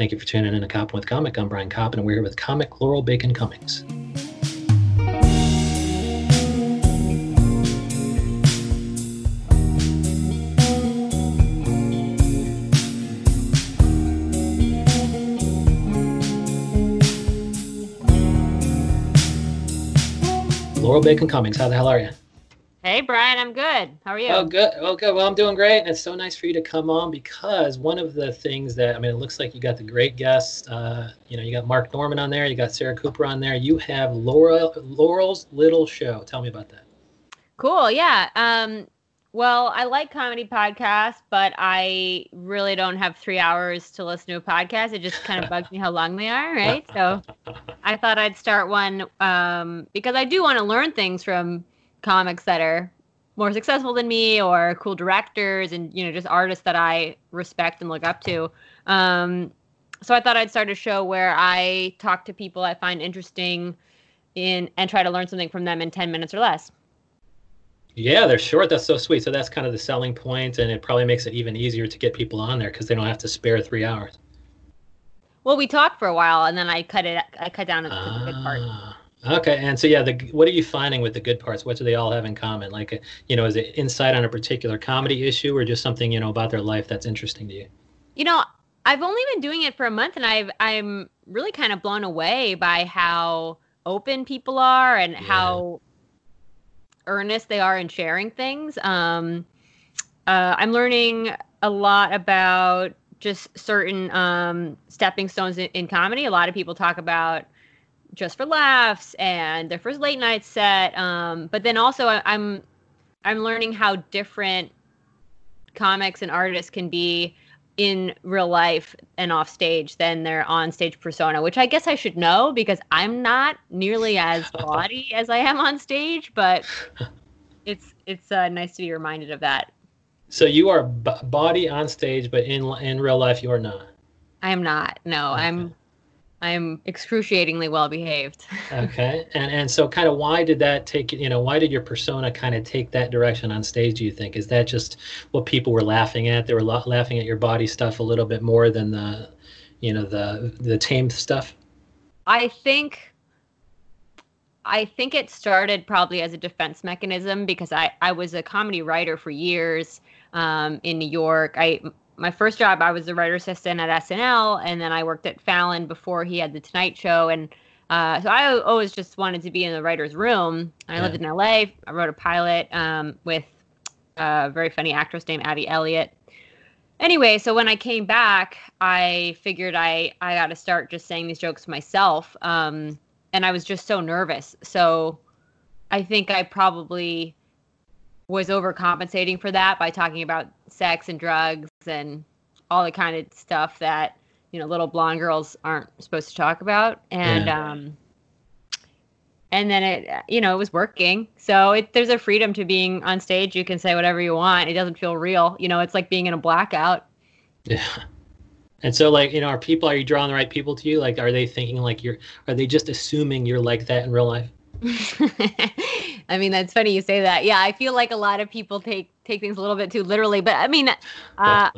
Thank you for tuning in to Coppin with Comic. I'm Brian Coppin, and we're here with comic Laurel Bacon Cummings. Laurel Bacon Cummings, how the hell are you? Hey, Brian, I'm good. How are you? Oh, good. Oh, good. Well, I'm doing great. And it's so nice for you to come on because one of the things that, I mean, it looks like you got the great guests. Uh, you know, you got Mark Normand on there, you got Sarah Cooper on there. You have Laurel, Laurel's Little Show. Tell me about that. Cool. Yeah. Um, well, I like comedy podcasts, but I really don't have three hours to listen to a podcast. It just kind of bugs me how long they are, right? So I thought I'd start one um, because I do want to learn things from comics that are more successful than me or cool directors and you know just artists that I respect and look up to. Um, so I thought I'd start a show where I talk to people I find interesting in and try to learn something from them in 10 minutes or less. Yeah, they're short. That's so sweet. So that's kind of the selling point, and it probably makes it even easier to get people on there because they don't have to spare three hours. Well, we talked for a while, and then I cut it. I cut down to the good part. Okay, and so yeah, the what are you finding with the good parts? What do they all have in common? Like, you know, is it insight on a particular comedy issue, or just something you know about their life that's interesting to you? You know, I've only been doing it for a month, and I've I'm really kind of blown away by how open people are and yeah. how earnest they are in sharing things. Um, uh, I'm learning a lot about just certain um, stepping stones in, in comedy. A lot of people talk about just for laughs and their first late night set. Um, but then also I, I'm I'm learning how different comics and artists can be in real life and off stage than their on stage persona, which I guess I should know because I'm not nearly as body as I am on stage, but it's it's uh, nice to be reminded of that. So you are b- body on stage, but in in real life you are not. I am not. No, okay. I'm I'm excruciatingly well behaved. okay, and and so kind of why did that take you know why did your persona kind of take that direction on stage? Do you think is that just what people were laughing at? They were la- laughing at your body stuff a little bit more than the you know the the tame stuff. I think I think it started probably as a defense mechanism because I I was a comedy writer for years um, in New York. I my first job, I was a writer assistant at SNL, and then I worked at Fallon before he had the Tonight Show, and uh, so I always just wanted to be in the writer's room. I yeah. lived in LA. I wrote a pilot um, with a very funny actress named Abby Elliott. Anyway, so when I came back, I figured I I got to start just saying these jokes myself, um, and I was just so nervous. So I think I probably was overcompensating for that by talking about sex and drugs and all the kind of stuff that you know little blonde girls aren't supposed to talk about. And yeah. um and then it you know it was working. So it, there's a freedom to being on stage. You can say whatever you want. It doesn't feel real. You know it's like being in a blackout. Yeah. And so like you know are people are you drawing the right people to you? Like are they thinking like you're are they just assuming you're like that in real life I mean, that's funny you say that. Yeah, I feel like a lot of people take take things a little bit too literally, but I mean, uh,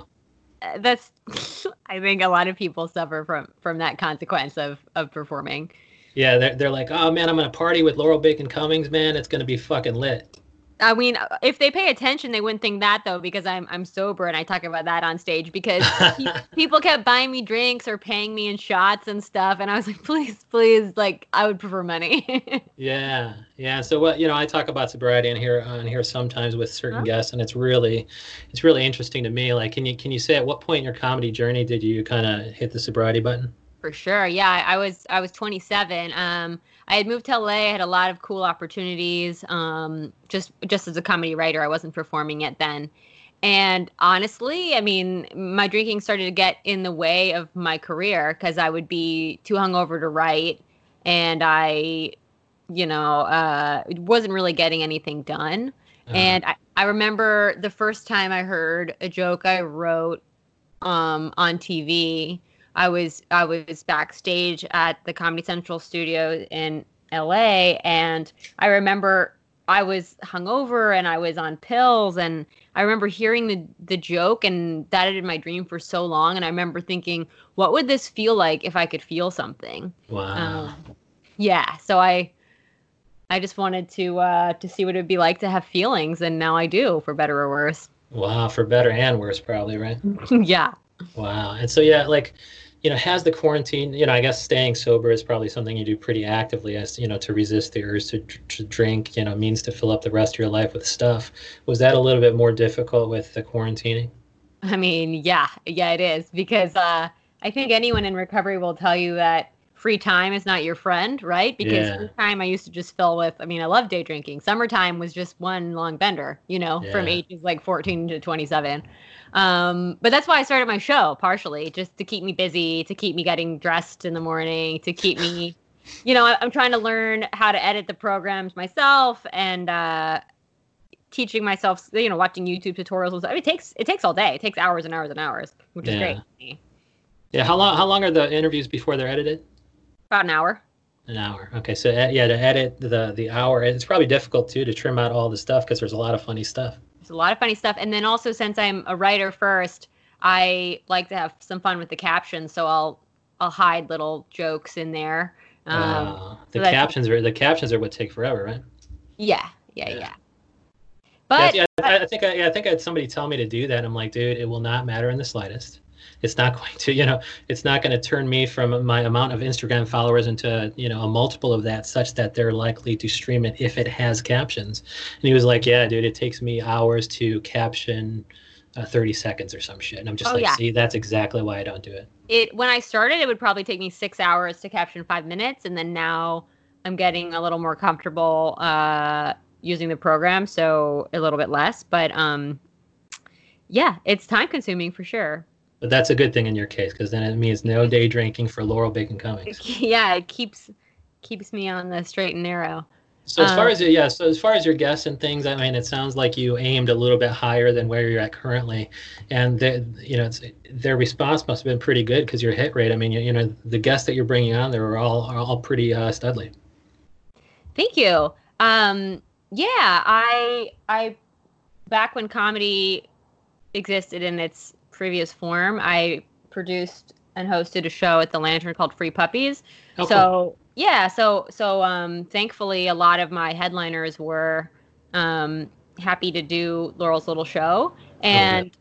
that's I think a lot of people suffer from from that consequence of of performing. Yeah, they're they're like, oh man, I'm gonna party with Laurel Bacon Cummings, man. It's gonna be fucking lit. I mean, uh, if they pay attention, they wouldn't think that though, because I'm I'm sober and I talk about that on stage because people kept buying me drinks or paying me in shots and stuff, and I was like, please, please, like I would prefer money. yeah, yeah. So what you know, I talk about sobriety on here on here sometimes with certain huh? guests, and it's really it's really interesting to me. Like, can you can you say at what point in your comedy journey did you kind of hit the sobriety button? For sure, yeah. I was I was 27. Um, I had moved to LA. I had a lot of cool opportunities. Um, just just as a comedy writer, I wasn't performing yet then. And honestly, I mean, my drinking started to get in the way of my career because I would be too hungover to write, and I, you know, uh, wasn't really getting anything done. Uh-huh. And I, I remember the first time I heard a joke I wrote um, on TV I was I was backstage at the Comedy Central studio in LA and I remember I was hungover and I was on pills and I remember hearing the the joke and that had been my dream for so long and I remember thinking what would this feel like if I could feel something? Wow. Um, yeah so I I just wanted to uh to see what it would be like to have feelings and now I do for better or worse. Wow for better and worse probably right? Yeah wow and so yeah like you know, has the quarantine, you know, I guess staying sober is probably something you do pretty actively as, you know, to resist the urge to, to drink, you know, means to fill up the rest of your life with stuff. Was that a little bit more difficult with the quarantining? I mean, yeah, yeah, it is because uh, I think anyone in recovery will tell you that free time is not your friend, right? Because yeah. free time I used to just fill with, I mean, I love day drinking. Summertime was just one long bender, you know, yeah. from ages like 14 to 27. Um, but that's why I started my show partially just to keep me busy, to keep me getting dressed in the morning, to keep me, you know, I'm trying to learn how to edit the programs myself and uh, teaching myself, you know, watching YouTube tutorials. I mean, it takes it takes all day. It takes hours and hours and hours, which is great. Yeah. How long? How long are the interviews before they're edited? About an hour. An hour. Okay, so yeah, to edit the the hour, it's probably difficult too to trim out all the stuff because there's a lot of funny stuff. There's a lot of funny stuff. And then also, since I'm a writer first, I like to have some fun with the captions. So I'll I'll hide little jokes in there. Um, uh, the so captions are the captions are what take forever, right? Yeah, yeah, yeah. yeah. But yeah, I, I think I, yeah, I think I had somebody tell me to do that. I'm like, dude, it will not matter in the slightest it's not going to you know it's not going to turn me from my amount of instagram followers into you know a multiple of that such that they're likely to stream it if it has captions. And he was like yeah dude it takes me hours to caption uh, 30 seconds or some shit. And i'm just oh, like yeah. see that's exactly why i don't do it. It when i started it would probably take me six hours to caption five minutes and then now i'm getting a little more comfortable uh using the program so a little bit less. But um yeah it's time consuming for sure but that's a good thing in your case because then it means no day drinking for Laurel Bacon Cummings. Yeah, it keeps keeps me on the straight and narrow. So as far um, as yeah, so as far as your guests and things, I mean, it sounds like you aimed a little bit higher than where you're at currently, and the, you know, their response must have been pretty good because your hit rate. I mean, you, you, know, the guests that you're bringing on, they were all are all pretty uh, studly. Thank you. Um, yeah, I I back when comedy existed in its previous form, I produced and hosted a show at the Lantern called Free Puppies. Oh, so cool. yeah, so so um, thankfully a lot of my headliners were um, happy to do Laurel's little show, and okay.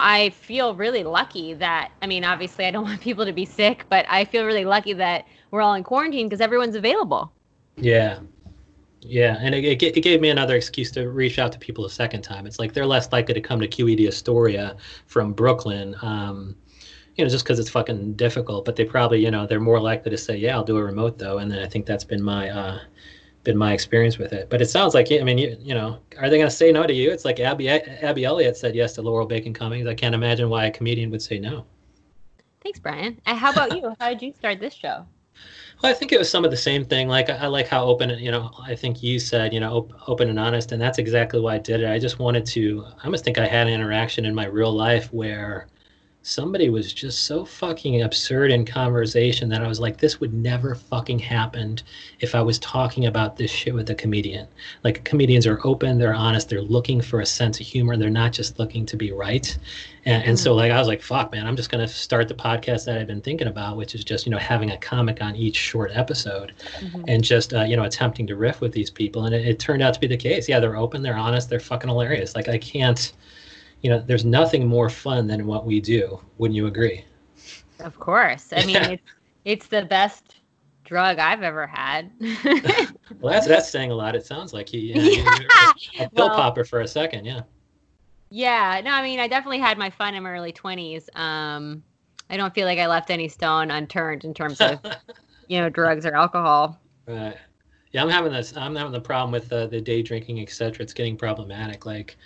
I feel really lucky that I mean obviously I don't want people to be sick, but I feel really lucky that we're all in quarantine because everyone's available. Yeah, yeah, and it, it, gave me another excuse to reach out to people a second time. It's like they're less likely to come to QED Astoria from Brooklyn, um, you know, just because it's fucking difficult. But they probably, you know, they're more likely to say, "Yeah, I'll do a remote though." And then I think that's been my uh, been my experience with it. But it sounds like, I mean, you, you know, are they going to say no to you? It's like Abby Abby Elliott said yes to Laurel Bacon Cummings. I can't imagine why a comedian would say no. Thanks, Brian. And how about you? How did you start this show? Well, I think it was some of the same thing. Like I, like how open, you know, I think you said, you know, op- open and honest, and that's exactly why I did it. I just wanted to. I almost think I had an interaction in my real life where somebody was just so fucking absurd in conversation that I was like, this would never fucking happen if I was talking about this shit with a comedian. Like comedians are open, they're honest, they're looking for a sense of humor, they're not just looking to be right. And, and so mm. like I was like, fuck man, I'm just gonna start the podcast that I've been thinking about, which is just you know having a comic on each short episode, mm-hmm. and just uh, you know attempting to riff with these people. And it, it turned out to be the case. Yeah, they're open, they're honest, they're fucking hilarious. Like I can't you know, there's nothing more fun than what we do. Wouldn't you agree? Of course. I mean, it's it's the best drug I've ever had. well, that's that's saying a lot. It sounds like you, you know, yeah. a, a pill well, popper for a second, yeah. Yeah, no, I mean, I definitely had my fun in my early twenties. Um, I don't feel like I left any stone unturned in terms of, you know, drugs or alcohol. Right. Yeah, I'm having this. I'm having the problem with uh, the day drinking, etc. It's getting problematic. Like,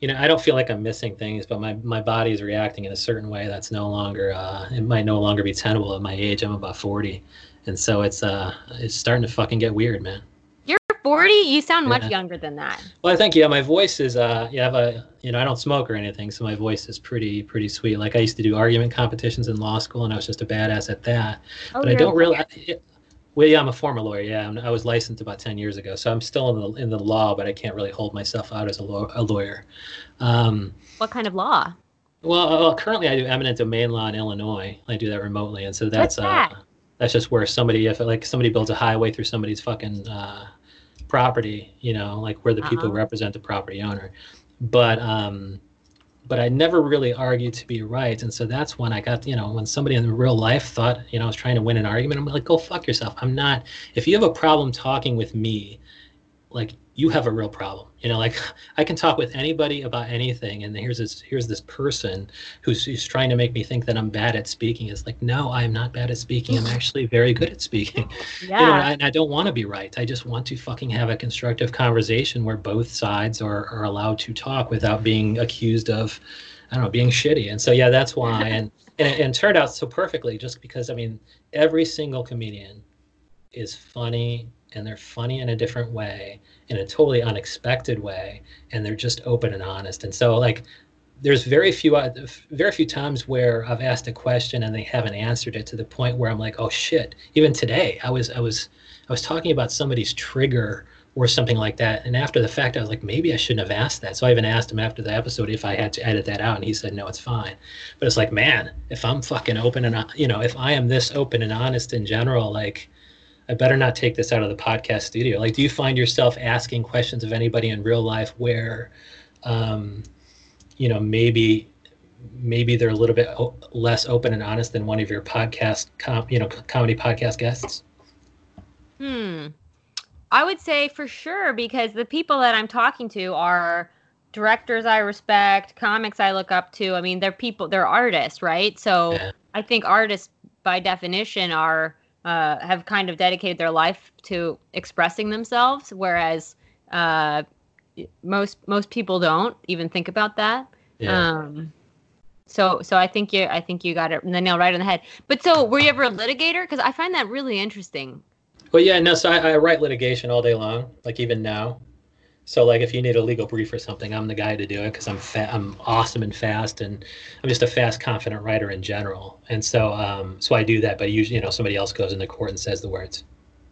you know, I don't feel like I'm missing things, but my, my body is reacting in a certain way that's no longer, uh, it might no longer be tenable at my age. I'm about 40. And so it's, uh, it's starting to fucking get weird, man. You're 40? You sound much younger than that. Well, I think, yeah, my voice is, uh, yeah, I have a, you know, I don't smoke or anything. So my voice is pretty, pretty sweet. Like I used to do argument competitions in law school and I was just a badass at that. Oh, but I don't really, Well, yeah, I'm a former lawyer. Yeah, I'm, was licensed about ten years ago, so I'm still in the in the law, but I can't really hold myself out as a, law, a lawyer. Um, what kind of law? Well, uh, currently I do eminent domain law in Illinois. I do that remotely, and so that's that? uh, that's just where somebody, if like somebody builds a highway through somebody's fucking uh, property, you know, like where the uh-huh. people represent the property owner. But um, but I never really argued to be right. And so that's when I got, you know, when somebody in real life thought, you know, I was trying to win an argument, I'm like, go fuck yourself. I'm not, if you have a problem talking with me, like you have a real problem. You know like i can talk with anybody about anything and here's this here's this person who's, who's trying to make me think that i'm bad at speaking. It's like no i'm not bad at speaking. I'm actually very good at speaking. Yeah. you know and I, I don't want to be right. I just want to fucking have a constructive conversation where both sides are, are allowed to talk without being accused of i don't know being shitty. And so yeah that's why. And and it, and it turned out so perfectly just because i mean every single comedian is funny and they're funny in a different way in a totally unexpected way and they're just open and honest. And so like there's very few uh, very few times where I've asked a question and they haven't answered it to the point where I'm like oh shit. Even today I was I was I was talking about somebody's trigger or something like that and after the fact I was like maybe I shouldn't have asked that. So I even asked him after the episode if I had to edit that out and he said no it's fine. But it's like man if I'm fucking open and you know if I am this open and honest in general like I better not take this out of the podcast studio. Like, do you find yourself asking questions of anybody in real life where, um, you know, maybe maybe they're a little bit less open and honest than one of your podcast, com- you know, comedy podcast guests? Hmm. I would say for sure because the people that I'm talking to are directors I respect, comics I look up to. I mean, they're people, they're artists, right? So yeah. I think artists, by definition, are uh, have kind of dedicated their life to expressing themselves, whereas uh, most most people don't even think about that. Yeah. Um, so so I think you I think you got it the nail right on the head. But so were you ever a litigator? Because I find that really interesting. Well, yeah, no. So I, I write litigation all day long, like even now. So like if you need a legal brief or something, I'm the guy to do it because I'm fa- I'm awesome and fast, and I'm just a fast, confident writer in general. And so um, so I do that, but usually you know somebody else goes into court and says the words.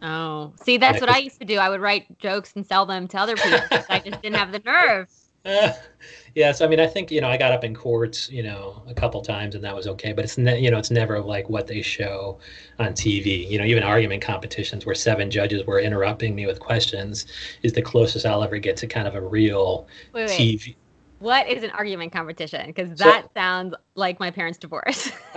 Oh, see, that's what I used to do. I would write jokes and sell them to other people. I just didn't have the nerve. yes, I mean, I think you know, I got up in courts, you know, a couple times, and that was okay. But it's ne- you know, it's never like what they show on TV. You know, even argument competitions where seven judges were interrupting me with questions is the closest I'll ever get to kind of a real wait, wait. TV. What is an argument competition? Because that so, sounds like my parents' divorce.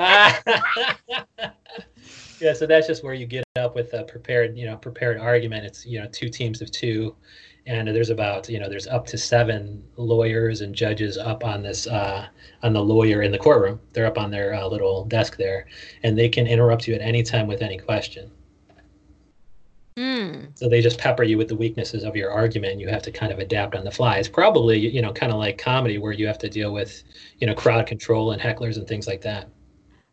yeah, so that's just where you get up with a prepared, you know, prepared argument. It's you know, two teams of two and there's about you know there's up to seven lawyers and judges up on this uh, on the lawyer in the courtroom they're up on their uh, little desk there and they can interrupt you at any time with any question mm. so they just pepper you with the weaknesses of your argument and you have to kind of adapt on the fly it's probably you know kind of like comedy where you have to deal with you know crowd control and hecklers and things like that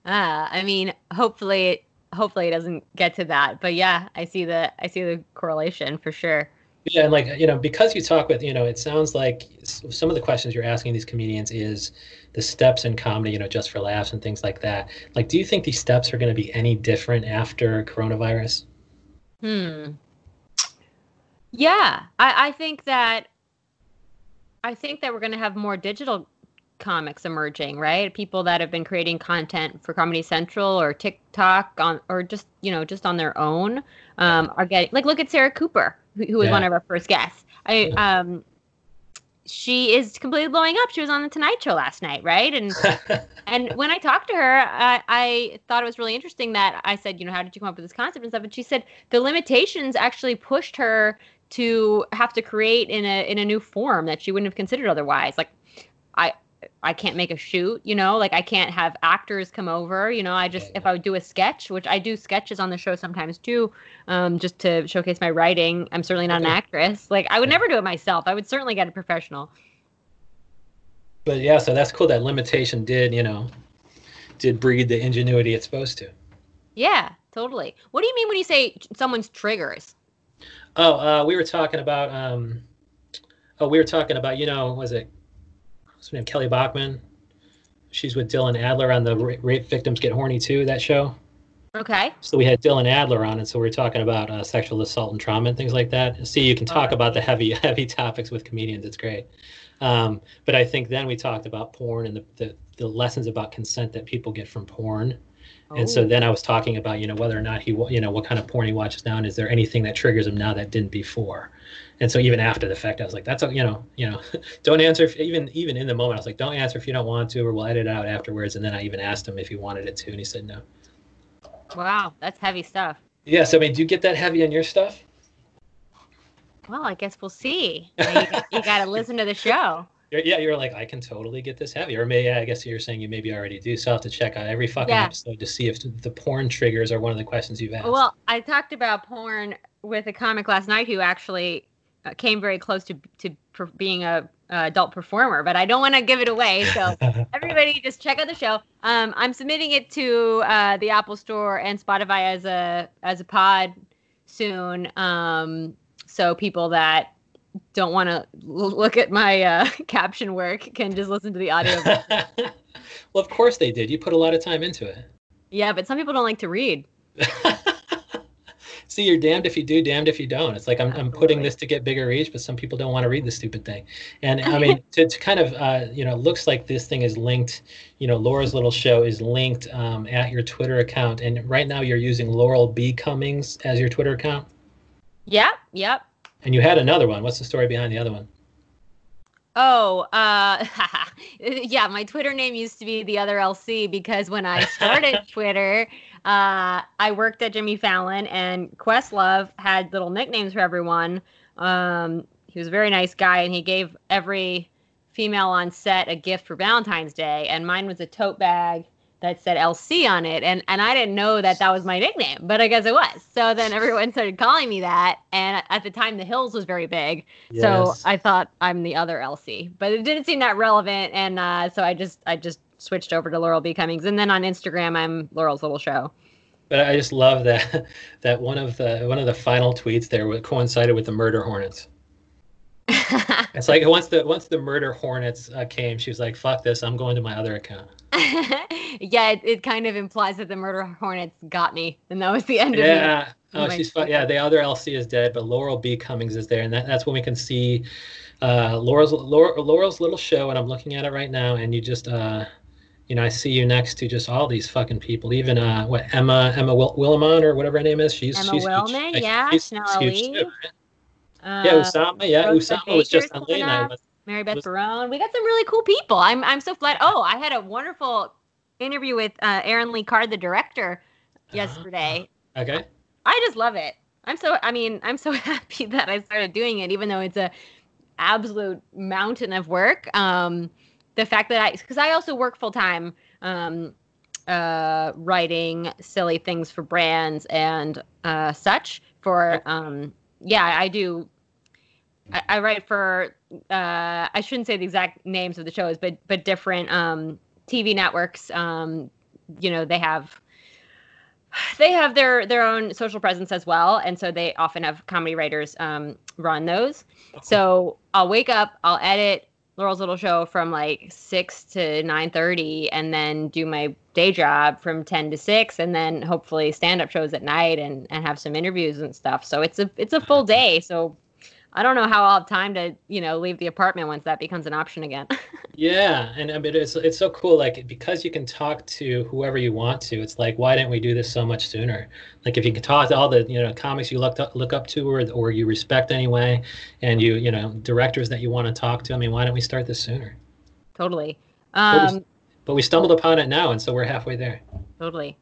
ah i mean hopefully hopefully it doesn't get to that but yeah i see the i see the correlation for sure yeah, and like you know, because you talk with you know, it sounds like some of the questions you're asking these comedians is the steps in comedy, you know, just for laughs and things like that. Like, do you think these steps are going to be any different after coronavirus? Hmm. Yeah, I, I think that I think that we're going to have more digital comics emerging, right? People that have been creating content for Comedy Central or TikTok on, or just you know, just on their own, um, are getting like look at Sarah Cooper who, who was yeah. one of our first guests. I um she is completely blowing up. She was on the Tonight Show last night, right? And and when I talked to her, I, I thought it was really interesting that I said, you know, how did you come up with this concept and stuff? And she said the limitations actually pushed her to have to create in a in a new form that she wouldn't have considered otherwise. Like I I can't make a shoot, you know, like I can't have actors come over, you know. I just if I would do a sketch, which I do sketches on the show sometimes too, um, just to showcase my writing. I'm certainly not an actress. Like I would never do it myself. I would certainly get a professional. But yeah, so that's cool. That limitation did, you know, did breed the ingenuity it's supposed to. Yeah, totally. What do you mean when you say someone's triggers? Oh, uh, we were talking about. Um, oh, we were talking about. You know, was it her name? Kelly Bachman. She's with Dylan Adler on the Rape Victims Get Horny too. That show. Okay. So we had Dylan Adler on, and so we are talking about uh, sexual assault and trauma and things like that. See, you can talk Okay. about the heavy, heavy topics with comedians. It's great. Um, but I think then we talked about porn and the, the, the lessons about consent that people get from porn. And so Oh. then I was talking about, you know, whether or not he, you know, what kind of porn he watches now, and is there anything that triggers him now that didn't before? And so even after the fact, I was like, that's, a, you know, you know, don't answer if, even even in the moment. I was like, don't answer if you don't want to, or we'll edit it out afterwards. And then I even asked him if he wanted it to, and he said no. Wow, that's heavy stuff. Yes, I mean, do you get that heavy on your stuff? Well, I guess we'll see. You, you got to listen to the show. Yeah, you're like, I can totally get this heavy. Or maybe, yeah, I guess you're saying you maybe already do. So I'll have to check out every fucking Yeah. episode to see if the porn triggers are one of the questions you've asked. Well, I talked about porn with a comic last night who actually uh, came very close to to per- being a, a adult performer, but I don't want to give it away. So everybody, just check out the show. Um, I'm submitting it to uh, the Apple Store and Spotify as a as a pod soon. Um, so people that don't want to look at my uh, caption work can just listen to the audio. well, of course they did. You put a lot of time into it. yeah, but some people don't like to read. See, you're damned if you do, damned if you don't. It's like I'm, I'm putting this to get bigger reach, but some people don't want to read the stupid thing. And I mean, to, to kind of, uh, you know, looks like this thing is linked, you know, Laurel's little show is linked um, at your Twitter account. And right now you're using Laurel B. Cummings as your Twitter account. Yep, yep. And you had another one. What's the story behind the other one? Oh, uh, yeah, my Twitter name used to be the other LC because when I started Twitter, uh, I worked at Jimmy Fallon and Questlove had little nicknames for everyone. Um, he was a very nice guy and he gave every female on set a gift for Valentine's Day, and mine was a tote bag that said LC on it, and and I didn't know that that was my nickname, but I guess it was. So then everyone started calling me that, and at the time, The Hills was very big. So I thought I'm the other LC, but it didn't seem that relevant, and uh, so I just I just switched over to Laurel B Cummings, and then on Instagram I'm Laurel's Little Show. But I just love that that one of the one of the final tweets there coincided with the murder hornets. It's like once the once the murder hornets uh, came, she was like, "Fuck this! I'm going to my other account." yeah, it, it kind of implies that the murder hornets got me, and that was the end of it. Yeah. Oh, she's fun. Yeah, the other LC is dead, but Laurel B. Cummings is there, and that, that's when we can see uh, Laurel's Laurel, Laurel's little show. And I'm looking at it right now, and you just, uh, you know, I see you next to just all these fucking people. Even uh, what Emma Emma Wil- Willimon or whatever her name is. She's Emma she's huge. Yeah, she's- Chanel huge too, right? Uh, Yeah, Usama. Yeah, Usama was just on late night. Mary Beth was- Barone. We got some really cool people. I'm I'm so glad. Oh, I had a wonderful interview with uh, Erin Lee Carr, the director, yesterday. Okay. I just love it. I'm so I mean, I'm so happy that I started doing it even though it's a absolute mountain of work. Um the fact that I cuz I also work full time um uh writing silly things for brands and uh such for um yeah, I do I, I write for uh I shouldn't say the exact names of the shows but but different um TV networks um you know they have they have their their own social presence as well and so they often have comedy writers um, run those. So i'll wake up i'll edit laurel's little show from like 6 to 9.30 and then do my day job from 10 to 6 and then hopefully stand up shows at night and and have some interviews and stuff. So it's a it's a full day so i don't know how i'll have time to you know leave the apartment once that becomes an option again Yeah, and I mean it's it's so cool. Like because you can talk to whoever you want to. It's like why didn't we do this so much sooner? Like if you can talk to all the you know comics you look up, look up to or or you respect anyway, and you you know directors that you want to talk to. I mean, why don't we start this sooner? totally But we- um But we stumbled upon it now, and so we're halfway there. totally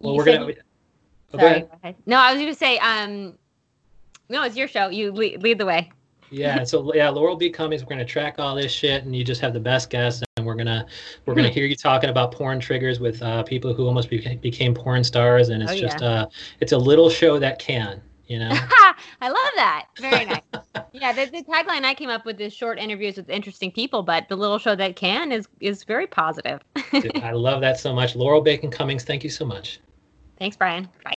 Well, You we're gonna. you- oh, go ahead. go ahead. No, I was going to say, um, no, it's your show. You lead, lead the way. Yeah, so yeah, Laurel B. Cummings, we're gonna track all this shit, and you just have the best guests, and we're gonna we're gonna hear you talking about porn triggers with uh, people who almost beca- became porn stars, and it's Oh, just uh, it's a little show that can, you know. I love that. Very nice. yeah, the, the tagline I came up with is short interviews with interesting people, but the little show that can is is very positive. Dude, I love that so much. Laurel Bacon Cummings, thank you so much. Thanks, Brian. Bye.